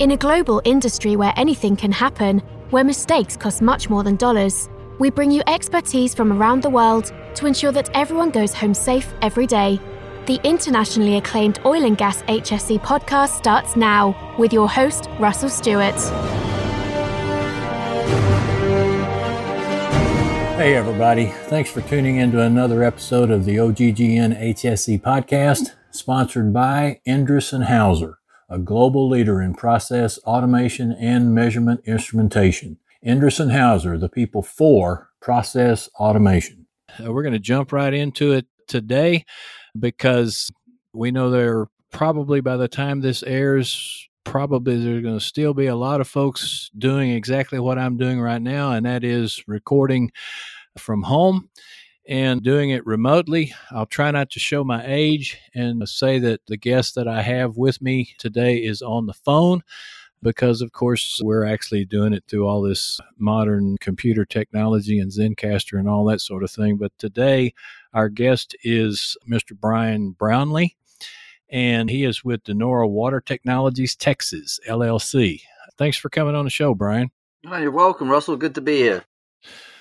In a global industry where anything can happen, where mistakes cost much more than dollars, we bring you expertise from around the world to ensure that everyone goes home safe every day. The internationally acclaimed Oil and Gas HSE podcast starts now with your host, Russell Stewart. Hey, everybody. Thanks for tuning into another episode of the OGGN HSE podcast, sponsored by Endress Hauser a global leader in process automation and measurement instrumentation. Endress Hauser, the people for process automation. Uh, we're going to jump right into it today because we know there probably by the time this airs, probably there's going to still be a lot of folks doing exactly what I'm doing right now, and that is recording from home and doing it remotely. I'll try not to show my age and say that the guest that I have with me today is on the phone because, of course, we're actually doing it through all this modern computer technology and Zencastr and all that sort of thing. But today, our guest is Mr. Bryan Brownlie, and he is with De Nora Water Technologies Texas, LLC. Thanks for coming on the show, Bryan. Oh, you're welcome, Russell. Good to be here.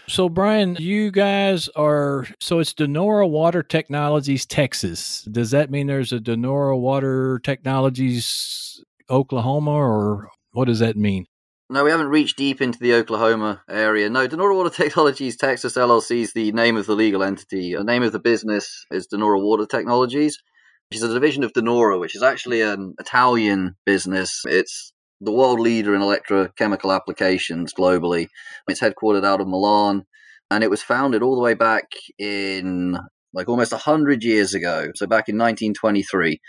So, Bryan, you guys are so it's De Nora Water Technologies, Texas. Does that mean there's a De Nora Water Technologies, Oklahoma, or what does that mean? No, we haven't reached deep into the Oklahoma area. No, De Nora Water Technologies Texas LLC is the name of the legal entity. The name of the business is De Nora Water Technologies, which is a division of De Nora, which is actually an Italian business. It's the world leader in electrochemical applications globally. It's headquartered out of Milan, and it was founded all the way back in like almost 100 years ago. So back in 1923.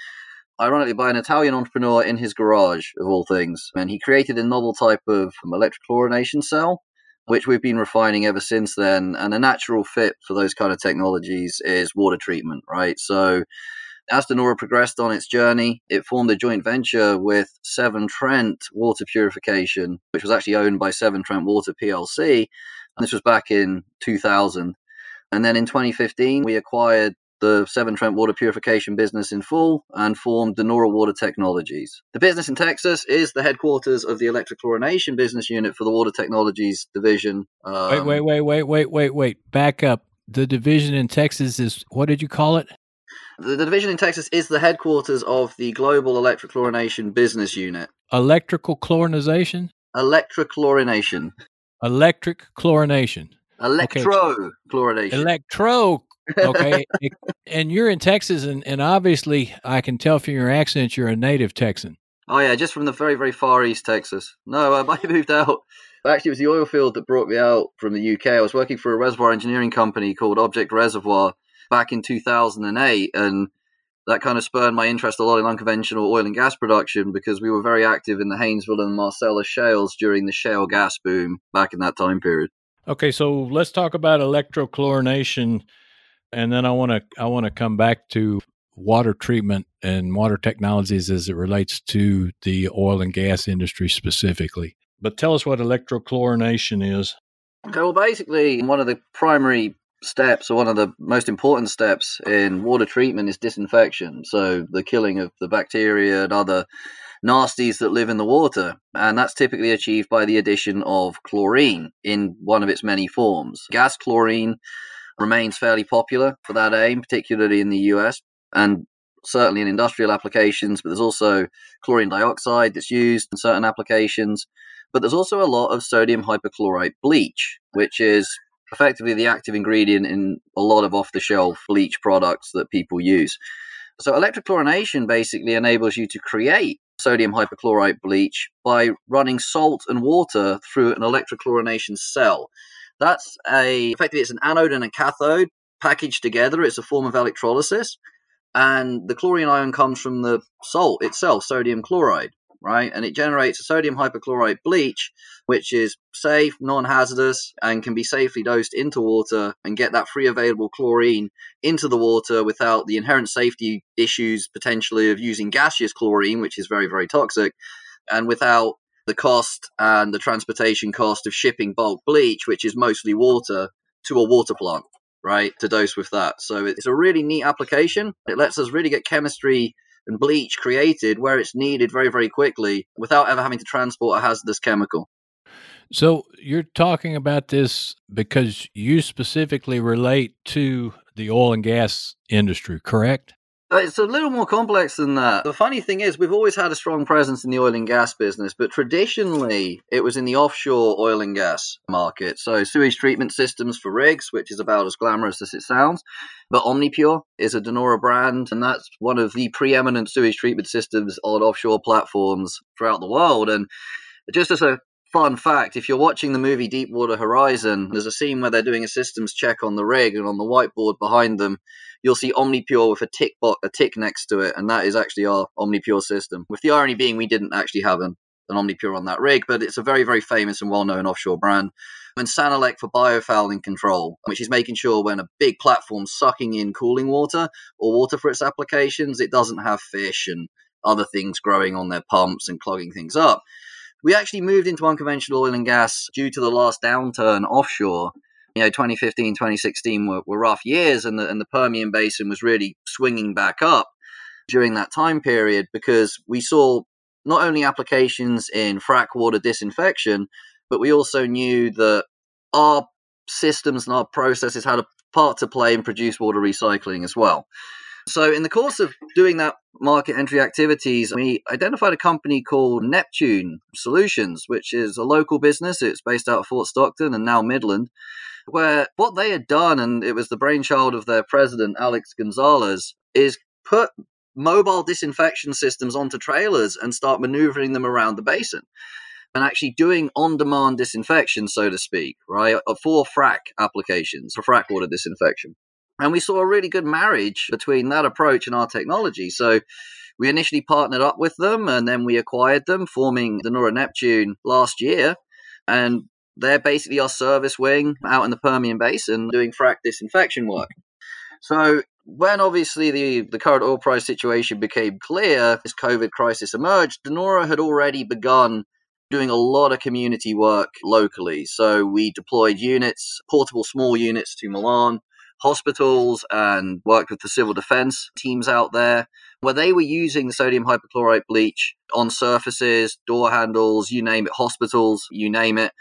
Ironically, by an Italian entrepreneur in his garage, of all things. And he created a novel type of electrochlorination cell, which we've been refining ever since then. And a natural fit for those kind of technologies is water treatment, right? So as De Nora progressed on its journey, it formed a joint venture with Severn Trent Water Purification, which was actually owned by Severn Trent Water PLC. And this was back in 2000. And then in 2015, we acquired the Severn Trent Water Purification business in full and formed De Nora Water Technologies. The business in Texas is the headquarters of the electrochlorination business unit for the Water Technologies division. Um, wait, wait, wait, wait, wait, wait, wait. Back up. The division in Texas is what did you call it? The, the division in Texas is the headquarters of the Global Electrochlorination Business Unit. Electrical chlorination? Electrochlorination. Electric chlorination. Electro chlorination. Electro. Okay. and you're in Texas, and, and obviously, I can tell from your accent you're a native Texan. Oh, yeah, just from the very, very far east Texas. No, I moved out. Actually, it was the oil field that brought me out from the UK. I was working for a reservoir engineering company called Object Reservoir back in 2008. And that kind of spurred my interest a lot in unconventional oil and gas production because we were very active in the Haynesville and Marcellus shales during the shale gas boom back in that time period. Okay, so let's talk about electrochlorination and then I want to I want to come back to water treatment and water technologies as it relates to the oil and gas industry specifically. But tell us what electrochlorination is. Okay, well, basically, one of the primary steps, or one of the most important steps in water treatment, is disinfection. So the killing of the bacteria and other nasties that live in the water. And that's typically achieved by the addition of chlorine in one of its many forms. Gas chlorine remains fairly popular for that aim, particularly in the US and certainly in industrial applications. But there's also chlorine dioxide that's used in certain applications. But there's also a lot of sodium hypochlorite bleach, which is effectively the active ingredient in a lot of off the shelf bleach products that people use. So, electrochlorination basically enables you to create sodium hypochlorite bleach by running salt and water through an electrochlorination cell. That's a effectively it's an anode and a cathode packaged together. It's a form of electrolysis, and the chlorine ion comes from the salt itself, sodium chloride right? And it generates a sodium hypochlorite bleach, which is safe, non hazardous, and can be safely dosed into water and get that free available chlorine into the water without the inherent safety issues potentially of using gaseous chlorine, which is very, very toxic, and without the cost and the transportation cost of shipping bulk bleach, which is mostly water, to a water plant, right? To dose with that. So it's a really neat application. It lets us really get chemistry and bleach created where it's needed very, very quickly without ever having to transport a hazardous chemical. So you're talking about this because you specifically relate to the oil and gas industry, correct? Uh, it's a little more complex than that. The funny thing is, we've always had a strong presence in the oil and gas business, but traditionally it was in the offshore oil and gas market. So, sewage treatment systems for rigs, which is about as glamorous as it sounds. But OmniPure is a Denora brand, and that's one of the preeminent sewage treatment systems on offshore platforms throughout the world. And just as a fun fact if you're watching the movie Deepwater Horizon, there's a scene where they're doing a systems check on the rig, and on the whiteboard behind them, you'll see OmniPure with a tick bo- a tick next to it, and that is actually our OmniPure system. With the irony being, we didn't actually have an, an OmniPure on that rig, but it's a very, very famous and well known offshore brand. And Sanilec for biofouling control, which is making sure when a big platform's sucking in cooling water or water for its applications, it doesn't have fish and other things growing on their pumps and clogging things up. We actually moved into unconventional oil and gas due to the last downturn offshore. You know 2015 2016 were, were rough years and the, and the permian basin was really swinging back up during that time period because we saw not only applications in frac water disinfection but we also knew that our systems and our processes had a part to play in produced water recycling as well so in the course of doing that market entry activities we identified a company called neptune solutions which is a local business it's based out of fort stockton and now midland where what they had done, and it was the brainchild of their president, Alex Gonzalez, is put mobile disinfection systems onto trailers and start maneuvering them around the basin and actually doing on demand disinfection, so to speak, right, for frac applications, for frac water disinfection. And we saw a really good marriage between that approach and our technology. So we initially partnered up with them and then we acquired them, forming De Nora Neptune last year. And they're basically our service wing out in the Permian Basin doing frac disinfection work. So when obviously the, the current oil price situation became clear, this COVID crisis emerged, De Nora had already begun doing a lot of community work locally. So we deployed units, portable small units to Milan, hospitals, and worked with the civil defense teams out there where they were using the sodium hypochlorite bleach on surfaces, door handles, you name it, hospitals, you name it.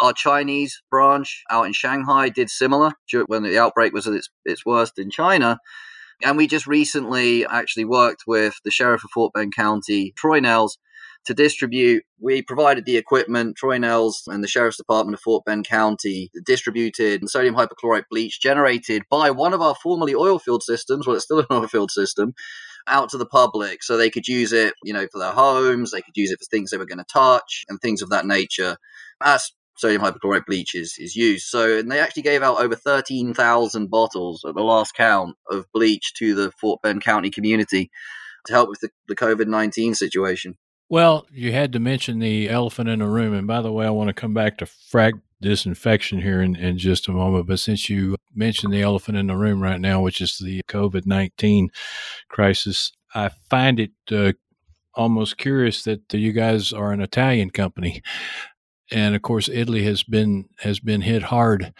Our Chinese branch out in Shanghai did similar when the outbreak was at its, its worst in China. And we just recently actually worked with the sheriff of Fort Bend County, Troy Nehls, to distribute. We provided the equipment. Troy Nehls and the Sheriff's Department of Fort Bend County distributed sodium hypochlorite bleach generated by one of our formerly oil field systems. Well, it's still an oil field system. Out to the public so they could use it, you know, for their homes. They could use it for things they were going to touch and things of that nature. As sodium hypochlorite bleach is, is used. So, and they actually gave out over 13,000 bottles at the last count of bleach to the Fort Bend County community to help with the, the COVID 19 situation. Well, you had to mention the elephant in the room. And by the way, I want to come back to frac disinfection here in, in just a moment. But since you mentioned the elephant in the room right now, which is the COVID 19 crisis, I find it uh, almost curious that you guys are an Italian company and of course Italy has been has been hit hard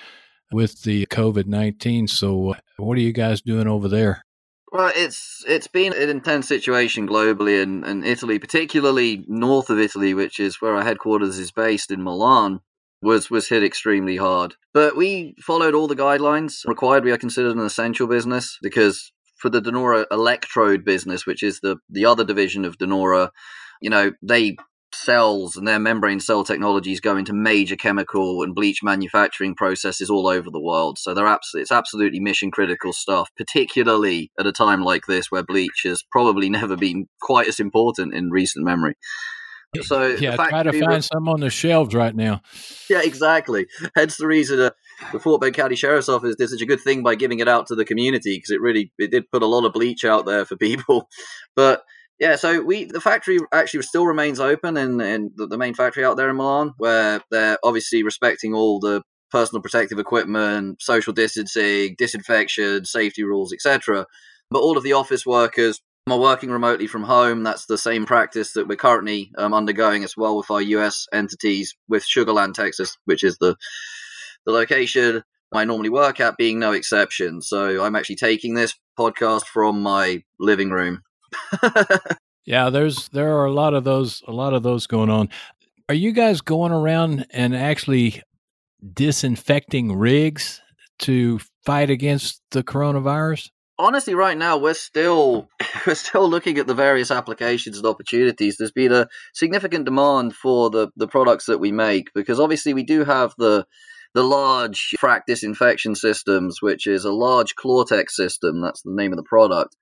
with the COVID nineteen. So, what are you guys doing over there? Well, it's it's been an intense situation globally, and, and Italy, particularly north of Italy, which is where our headquarters is based in Milan, was was hit extremely hard. But we followed all the guidelines required. We are considered an essential business because for the De Nora electrode business, which is the the other division of De Nora, you know, they cells and their membrane cell technologies go into major chemical and bleach manufacturing processes all over the world. So they're abs- it's absolutely mission critical stuff, particularly at a time like this where bleach has probably never been quite as important in recent memory. So yeah, try to find re- some on the shelves right now. Yeah, exactly. Hence the reason uh, the Fort Bend County Sheriff's Office did such a good thing by giving it out to the community because it really it did put a lot of bleach out there for people. But yeah, so we the factory actually still remains open in, in the, the main factory out there in Milan, where they're obviously respecting all the personal protective equipment, social distancing, disinfection, safety rules, etc. But all of the office workers are working remotely from home. That's the same practice that we're currently um, undergoing as well with our US entities with Sugar Land, Texas, which is the the location I normally work at, being no exception. So I'm actually taking this podcast from my living room yeah, there's there are a lot of those a lot of those going on. Are you guys going around and actually disinfecting rigs to fight against the coronavirus? honestly right now we're still we're still looking at the various applications and opportunities there's been a significant demand for the the products that we make because obviously we do have the the large frac disinfection systems which is a large ClorTec system that's the name of the product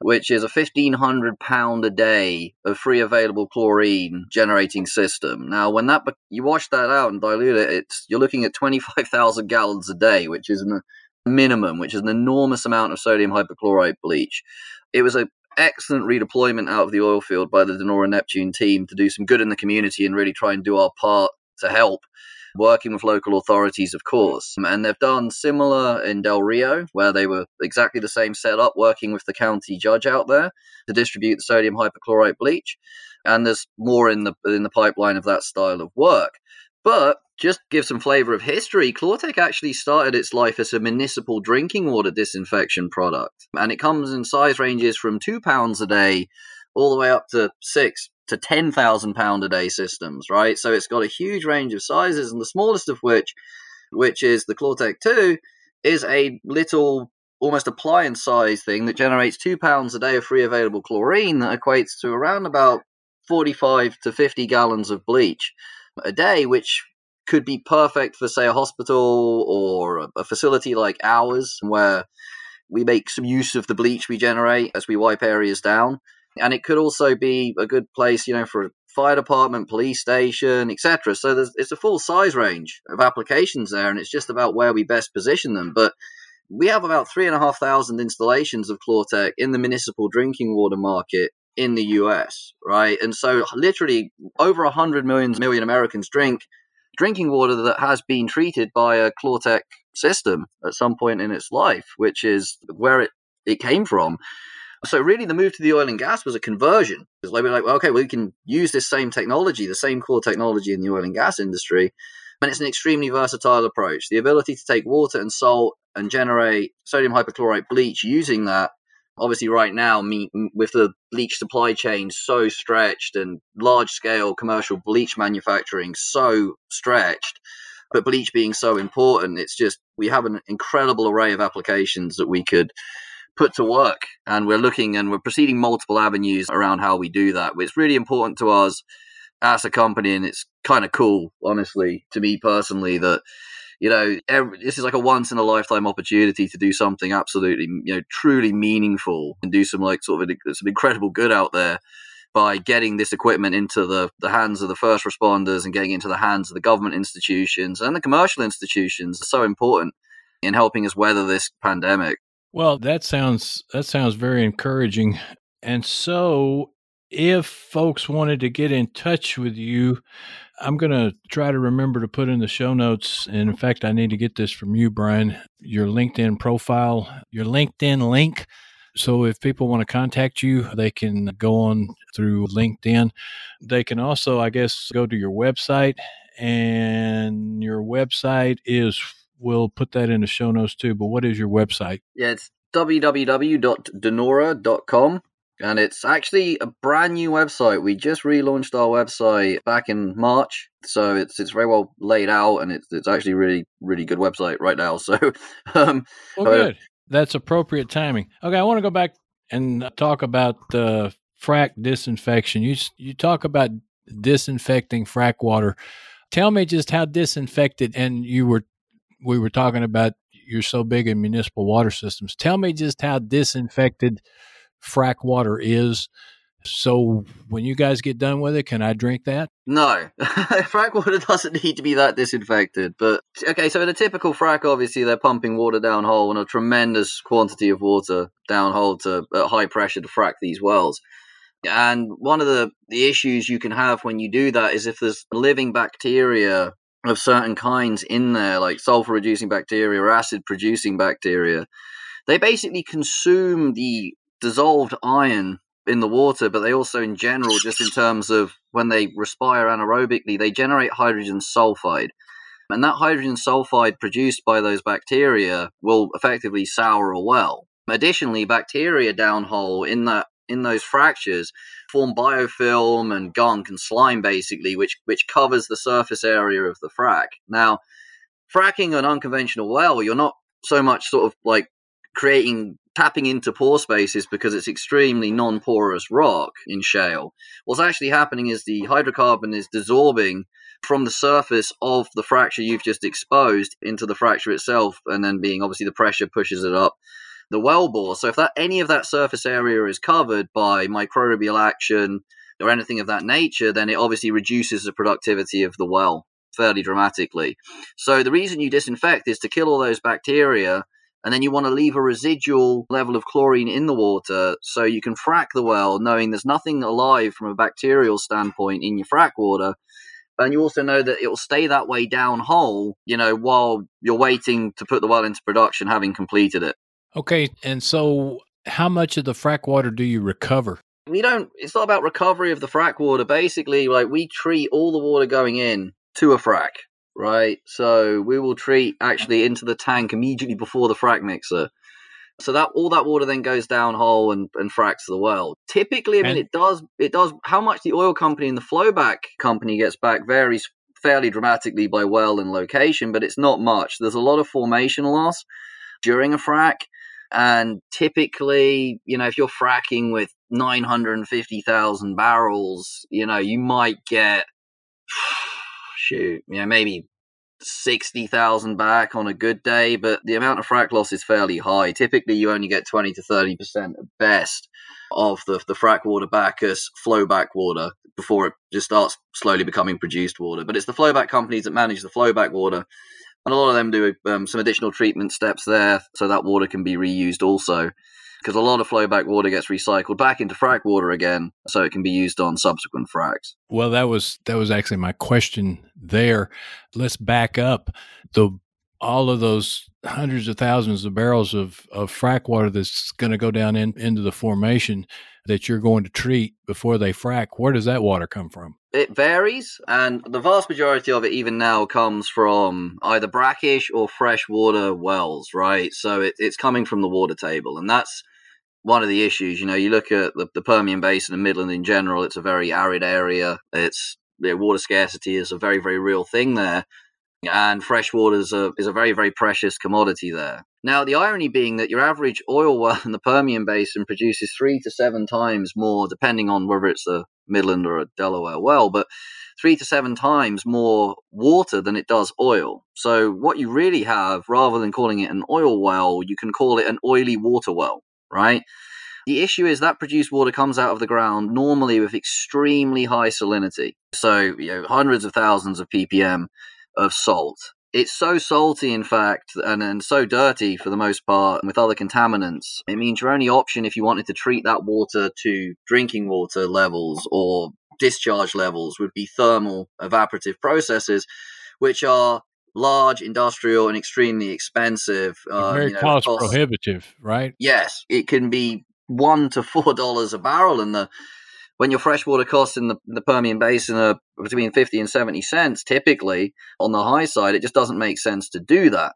which is a 1500 pound a day of free available chlorine generating system now when that you wash that out and dilute it it's you're looking at 25000 gallons a day which is an minimum, which is an enormous amount of sodium hypochlorite bleach. It was an excellent redeployment out of the oil field by the De Nora Neptune team to do some good in the community and really try and do our part to help. Working with local authorities, of course. Um, and they've done similar in Del Rio, where they were exactly the same setup, working with the county judge out there to distribute the sodium hypochlorite bleach. And there's more in the in the pipeline of that style of work. But just give some flavor of history, ClorTec actually started its life as a municipal drinking water disinfection product. And it comes in size ranges from two pounds a day all the way up to six to 10,000 pound a day systems, right? So it's got a huge range of sizes, and the smallest of which, which is the ClorTec 2, is a little almost appliance size thing that generates two pounds a day of free available chlorine that equates to around about 45 to 50 gallons of bleach a day, which could be perfect for, say, a hospital or a facility like ours, where we make some use of the bleach we generate as we wipe areas down. And it could also be a good place, you know, for a fire department, police station, etc. So there's it's a full size range of applications there, and it's just about where we best position them. But we have about three and a half thousand installations of ClorTec in the municipal drinking water market in the US, right? And so literally over 100 million, million Americans drink drinking water that has been treated by a ClorTec system at some point in its life, which is where it, it came from. So really, the move to the oil and gas was a conversion. Because like like, well, okay, well, we can use this same technology, the same core technology in the oil and gas industry, and it's an extremely versatile approach. The ability to take water and salt and generate sodium hypochlorite bleach using that obviously right now with the bleach supply chain so stretched and large scale commercial bleach manufacturing so stretched but bleach being so important it's just we have an incredible array of applications that we could put to work and we're looking and we're proceeding multiple avenues around how we do that it's really important to us as a company and it's kind of cool honestly to me personally that you know, every, this is like a once in a lifetime opportunity to do something absolutely, you know, truly meaningful and do some like sort of some incredible good out there by getting this equipment into the, the hands of the first responders and getting into the hands of the government institutions and the commercial institutions are so important in helping us weather this pandemic. Well, that sounds that sounds very encouraging. And so if folks wanted to get in touch with you, I'm going to try to remember to put in the show notes. And in fact, I need to get this from you, Bryan, your LinkedIn profile, your LinkedIn link. So if people want to contact you, they can go on through LinkedIn. They can also, I guess, go to your website. And your website is, we'll put that in the show notes too. But what is your website? Yeah, it's www.denora.com and it's actually a brand new website. We just relaunched our website back in March, so it's it's very well laid out, and it's it's actually really really good website right now. So, um, well, good. That's appropriate timing. Okay, I want to go back and talk about the frac disinfection. You you talk about disinfecting frac water. Tell me just how disinfected, and you were we were talking about you're so big in municipal water systems. Tell me just how disinfected frac water is. So when you guys get done with it, can I drink that? No, frac water doesn't need to be that disinfected. But okay, so in a typical frac, obviously they're pumping water downhole and a tremendous quantity of water downhole to at high pressure to frac these wells. And one of the, the issues you can have when you do that is if there's living bacteria of certain kinds in there, like sulfur reducing bacteria or acid producing bacteria, they basically consume the dissolved iron in the water, but they also, in general, just in terms of when they respire anaerobically, they generate hydrogen sulfide. And that hydrogen sulfide produced by those bacteria will effectively sour a well. Additionally, bacteria downhole in that in those fractures form biofilm and gunk and slime basically, which which covers the surface area of the frac. Now, fracking an unconventional well, you're not so much sort of like creating tapping into pore spaces because it's extremely non-porous rock in shale. What's actually happening is the hydrocarbon is desorbing from the surface of the fracture you've just exposed into the fracture itself, and then being obviously the pressure pushes it up the well bore. So if that any of that surface area is covered by microbial action or anything of that nature, then it obviously reduces the productivity of the well fairly dramatically. So the reason you disinfect is to kill all those bacteria and then you want to leave a residual level of chlorine in the water so you can frack the well knowing there's nothing alive from a bacterial standpoint in your frack water and you also know that it will stay that way down hole you know while you're waiting to put the well into production having completed it okay and so how much of the frack water do you recover we don't it's not about recovery of the frack water basically like we treat all the water going in to a frack right? So we will treat actually into the tank immediately before the frac mixer. So that all that water then goes downhole and, and fracks the well. Typically, I mean, it does it does how much the oil company and the flowback company gets back varies fairly dramatically by well and location, but it's not much. There's a lot of formation loss during a frac, and typically, you know, if you're fracking with 950,000 barrels, you know, you might get shoot, you know, maybe 60,000 back on a good day, but the amount of frac loss is fairly high. Typically, you only get 20 to 30% at best of the, the frac water back as flowback water before it just starts slowly becoming produced water. But it's the flowback companies that manage the flowback water. And a lot of them do um, some additional treatment steps there so that water can be reused also because a lot of flowback water gets recycled back into frac water again, so it can be used on subsequent fracs. Well, that was that was actually my question there. Let's back up the all of those hundreds of thousands of barrels of, of frac water that's going to go down in, into the formation that you're going to treat before they frack, Where does that water come from? It varies, and the vast majority of it, even now, comes from either brackish or freshwater wells, right? So it, it's coming from the water table, and that's one of the issues. You know, you look at the, the Permian Basin and Midland in general; it's a very arid area. It's the water scarcity is a very very real thing there, and fresh water is a is a very very precious commodity there. Now, the irony being that your average oil well in the Permian Basin produces three to seven times more, depending on whether it's a Midland or a Delaware well, but three to seven times more water than it does oil. So, what you really have, rather than calling it an oil well, you can call it an oily water well right? The issue is that produced water comes out of the ground normally with extremely high salinity. So, you know, hundreds of thousands of ppm of salt. It's so salty, in fact, and, and so dirty for the most part, and with other contaminants. It means your only option if you wanted to treat that water to drinking water levels or discharge levels would be thermal evaporative processes, which are large, industrial, and extremely expensive. Uh, very you know, cost, cost prohibitive, right? Yes, it can be one to four dollars a barrel, and the when your freshwater costs in the, the Permian Basin are between fifty and seventy cents, typically on the high side, it just doesn't make sense to do that.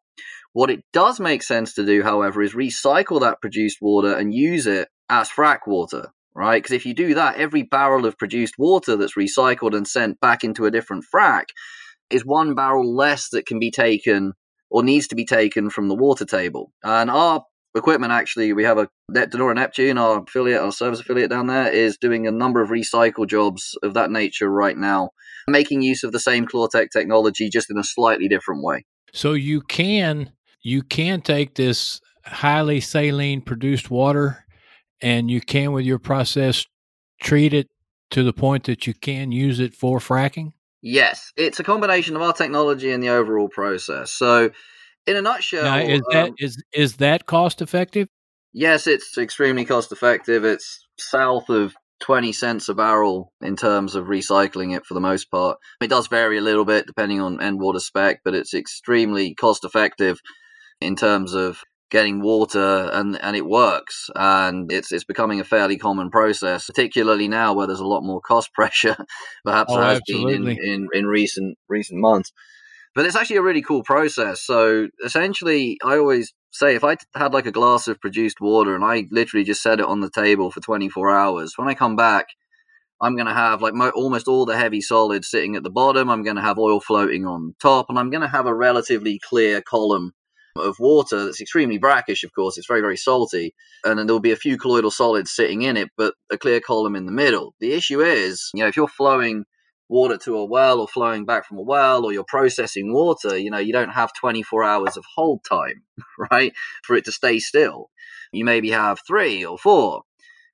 What it does make sense to do, however, is recycle that produced water and use it as frac water right? Because if you do that, every barrel of produced water that's recycled and sent back into a different frac is one barrel less that can be taken or needs to be taken from the water table. And our equipment actually, we have a De Nora Neptune, our affiliate, our service affiliate down there, is doing a number of recycle jobs of that nature right now, making use of the same ClorTec technology just in a slightly different way. So you can you can take this highly saline produced water and you can with your process treat it to the point that you can use it for fracking? Yes, it's a combination of our technology and the overall process. So, in a nutshell, now, is that um, is is that cost effective? Yes, it's extremely cost effective. It's south of 20 cents a barrel in terms of recycling it for the most part. It does vary a little bit depending on end water spec, but it's extremely cost effective in terms of getting water and and it works and it's it's becoming a fairly common process particularly now where there's a lot more cost pressure perhaps oh, there has absolutely. been in, in, in recent recent months But it's actually a really cool process. So essentially, I always say if I had like a glass of produced water and I literally just set it on the table for 24 hours, when I come back, I'm going to have like mo- almost all the heavy solids sitting at the bottom. I'm going to have oil floating on top, and I'm going to have a relatively clear column of water that's extremely brackish, of course. It's very, very salty. And then there'll be a few colloidal solids sitting in it, but a clear column in the middle. The issue is, you know, if you're flowing water to a well or flowing back from a well or you're processing water, you know, you don't have 24 hours of hold time, right, for it to stay still. You maybe have three or four.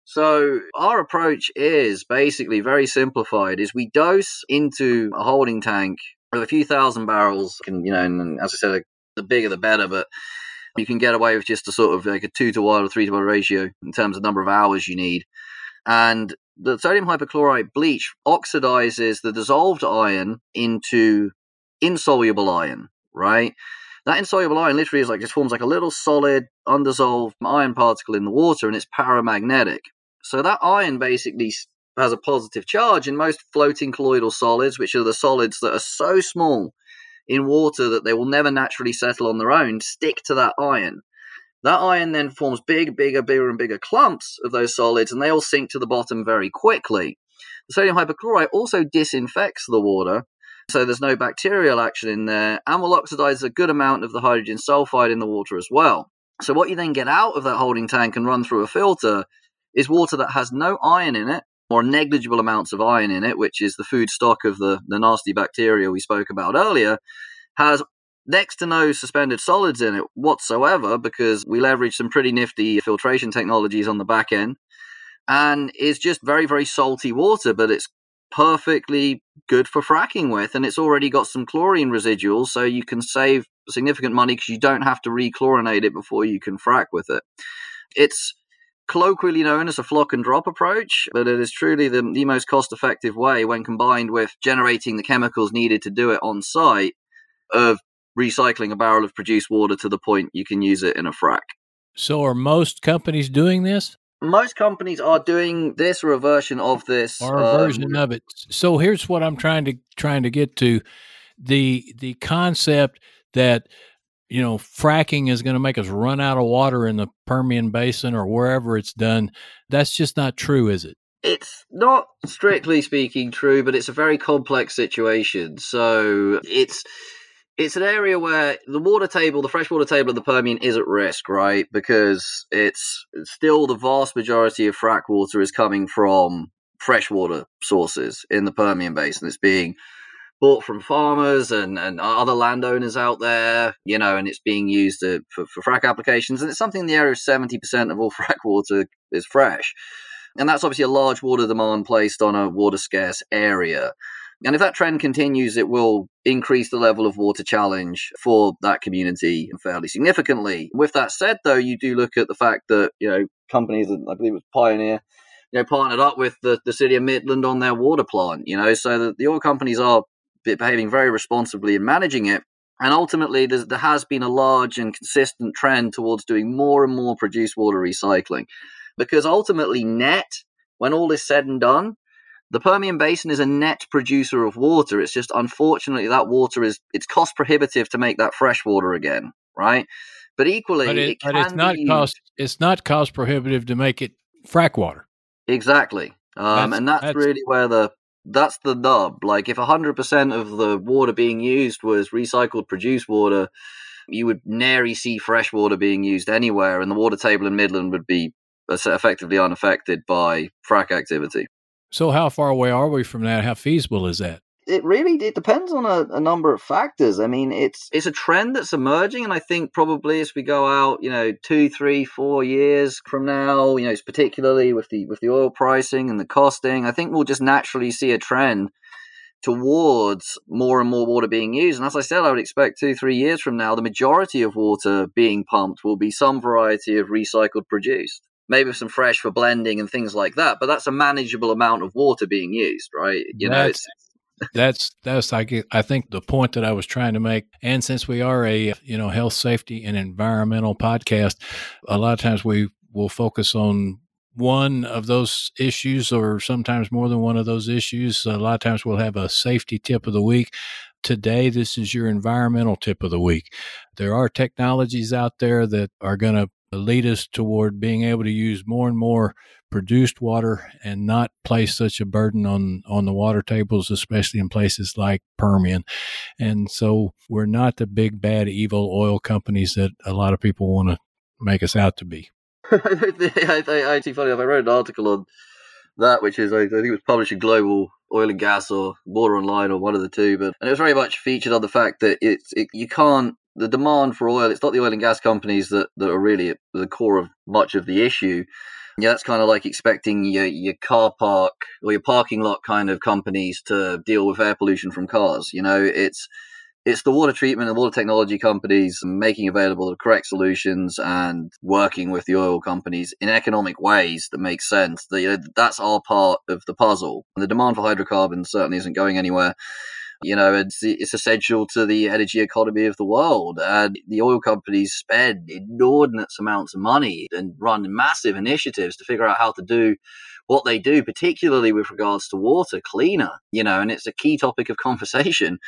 So our approach is basically very simplified is we dose into a holding tank of a few thousand barrels, can you know, and as I said, the bigger the better, but you can get away with just a sort of like a two to one or three to one ratio in terms of number of hours you need. And the sodium hypochlorite bleach oxidizes the dissolved iron into insoluble iron, right? That insoluble iron literally is like just forms like a little solid, undissolved iron particle in the water, and it's paramagnetic. So that iron basically has a positive charge in most floating colloidal solids, which are the solids that are so small in water that they will never naturally settle on their own, stick to that iron. That iron then forms big, bigger, bigger, and bigger clumps of those solids, and they all sink to the bottom very quickly. The sodium hypochlorite also disinfects the water, so there's no bacterial action in there, and will oxidize a good amount of the hydrogen sulfide in the water as well. So, what you then get out of that holding tank and run through a filter is water that has no iron in it, or negligible amounts of iron in it, which is the food stock of the, the nasty bacteria we spoke about earlier, has next to no suspended solids in it whatsoever because we leverage some pretty nifty filtration technologies on the back end and it's just very very salty water but it's perfectly good for fracking with and it's already got some chlorine residuals so you can save significant money because you don't have to rechlorinate it before you can frack with it. It's colloquially known as a flock and drop approach, but it is truly the, the most cost effective way when combined with generating the chemicals needed to do it on site of recycling a barrel of produced water to the point you can use it in a frack. So, are most companies doing this? Most companies are doing this or a version of this, or a um, version of it. So, here's what I'm trying to trying to get to the the concept that you know fracking is going to make us run out of water in the Permian Basin or wherever it's done. That's just not true, is it? It's not strictly speaking true, but it's a very complex situation. So it's it's an area where the water table, the freshwater table of the Permian is at risk, right? Because it's still the vast majority of frack water is coming from freshwater sources in the Permian Basin. It's being bought from farmers and, and other landowners out there, you know, and it's being used to, for, for frack applications. And it's something in the area of 70% of all frack water is fresh. And that's obviously a large water demand placed on a water scarce area. And if that trend continues, it will increase the level of water challenge for that community fairly significantly. With that said, though, you do look at the fact that, you know, companies, I believe it was Pioneer, you know, partnered up with the, the city of Midland on their water plant, you know, so that the oil companies are behaving very responsibly in managing it. And ultimately, there has been a large and consistent trend towards doing more and more produced water recycling. Because ultimately, net, when all is said and done, the Permian Basin is a net producer of water. It's just unfortunately that water is it's cost prohibitive to make that fresh water again, right? But equally, but, it, it but it's not cost it's not cost prohibitive to make it frack water. Exactly, um, that's, and that's, that's, really where the that's the nub. Like if hundred percent of the water being used was recycled produced water, you would nary see fresh water being used anywhere, and the water table in Midland would be effectively unaffected by frack activity. So, how far away are we from that? How feasible is that? It really it depends on a, a, number of factors. I mean, it's it's a trend that's emerging, and I think probably as we go out, you know, two, three, four years from now, you know, particularly with the with the oil pricing and the costing, I think we'll just naturally see a trend towards more and more water being used. And as I said, I would expect two, three years from now, the majority of water being pumped will be some variety of recycled produced maybe some fresh for blending and things like that. But that's a manageable amount of water being used, right? You that's, know, that's that's I get, I think the point that I was trying to make. And since we are a you know health, safety, and environmental podcast, a lot of times we will focus on one of those issues, or sometimes more than one of those issues. A lot of times we'll have a safety tip of the week. Today, this is your environmental tip of the week. There are technologies out there that are going to lead us toward being able to use more and more produced water and not place such a burden on on the water tables especially in places like Permian. And so we're not the big bad evil oil companies that a lot of people want to make us out to be. I, I, actually funny enough, I wrote an article on that, which is I, think it was published in Global Oil and Gas or Water Online or one of the two, but and it was very much featured on the fact that it's it, you can't the demand for oil. It's not the oil and gas companies that that are really at the core of much of the issue. Yeah, that's kind of like expecting your your car park or your parking lot kind of companies to deal with air pollution from cars. You know, it's it's the water treatment and water technology companies making available the correct solutions and working with the oil companies in economic ways that make sense. The, you know, that's our part of the puzzle. And the demand for hydrocarbons certainly isn't going anywhere. You know, it's, it's essential to the energy economy of the world. And the oil companies spend inordinate amounts of money and run massive initiatives to figure out how to do what they do, particularly with regards to water, cleaner, you know, and it's a key topic of conversation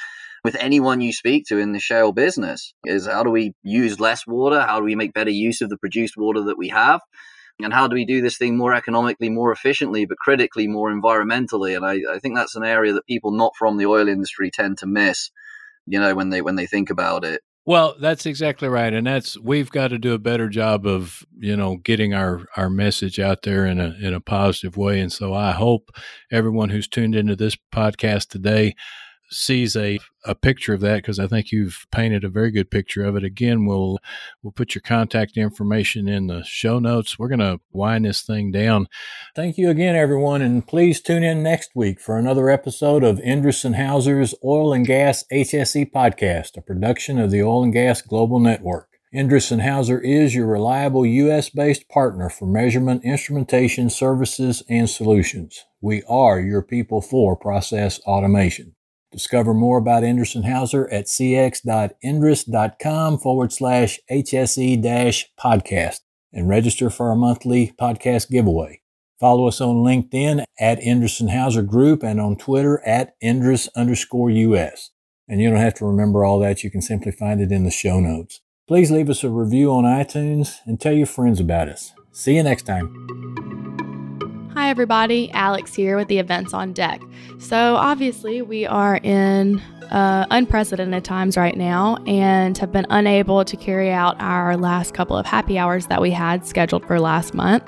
with anyone you speak to in the shale business is how do we use less water? How do we make better use of the produced water that we have? And how do we do this thing more economically, more efficiently, but critically more environmentally? And I, I think that's an area that people not from the oil industry tend to miss, you know, when they when they think about it. Well, that's exactly right, and that's we've got to do a better job of you know getting our our message out there in a in a positive way. And so I hope everyone who's tuned into this podcast today sees a, a picture of that because I think you've painted a very good picture of it. Again, we'll we'll put your contact information in the show notes. We're going to wind this thing down. Thank you again, everyone, and please tune in next week for another episode of Endress Hauser's Oil and Gas HSE podcast, a production of the Oil and Gas Global Network. Endress Hauser is your reliable U.S. based partner for measurement, instrumentation, services, and solutions. We are your people for process automation. Discover more about Endress Hauser at cx.endress.com forward slash HSE dash podcast and register for our monthly podcast giveaway. Follow us on LinkedIn at Endress Hauser Group and on Twitter at Endress underscore US. And you don't have to remember all that. You can simply find it in the show notes. Please leave us a review on iTunes and tell your friends about us. See you next time. Hi, everybody. Alex here with the events on deck. So, obviously, we are in uh, unprecedented times right now and have been unable to carry out our last couple of happy hours that we had scheduled for last month.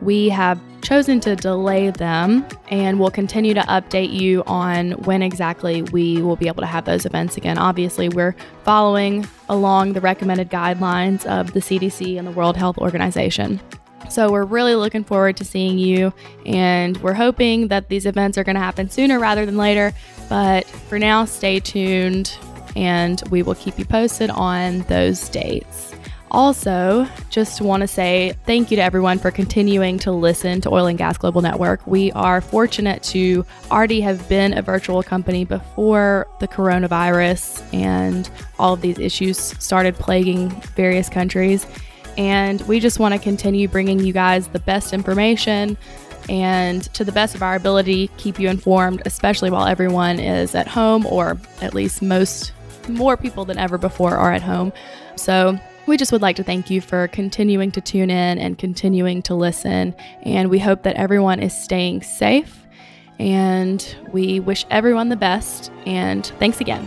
We have chosen to delay them and we'll continue to update you on when exactly we will be able to have those events again. Obviously, we're following along the recommended guidelines of the CDC and the World Health Organization. So we're really looking forward to seeing you, and we're hoping that these events are going to happen sooner rather than later. But for now, stay tuned, and we will keep you posted on those dates. Also, just want to say thank you to everyone for continuing to listen to Oil and Gas Global Network. We are fortunate to already have been a virtual company before the coronavirus and all of these issues started plaguing various countries. And we just want to continue bringing you guys the best information and to the best of our ability, keep you informed, especially while everyone is at home, or at least most more people than ever before are at home. So, we just would like to thank you for continuing to tune in and continuing to listen. And we hope that everyone is staying safe. And we wish everyone the best. And thanks again.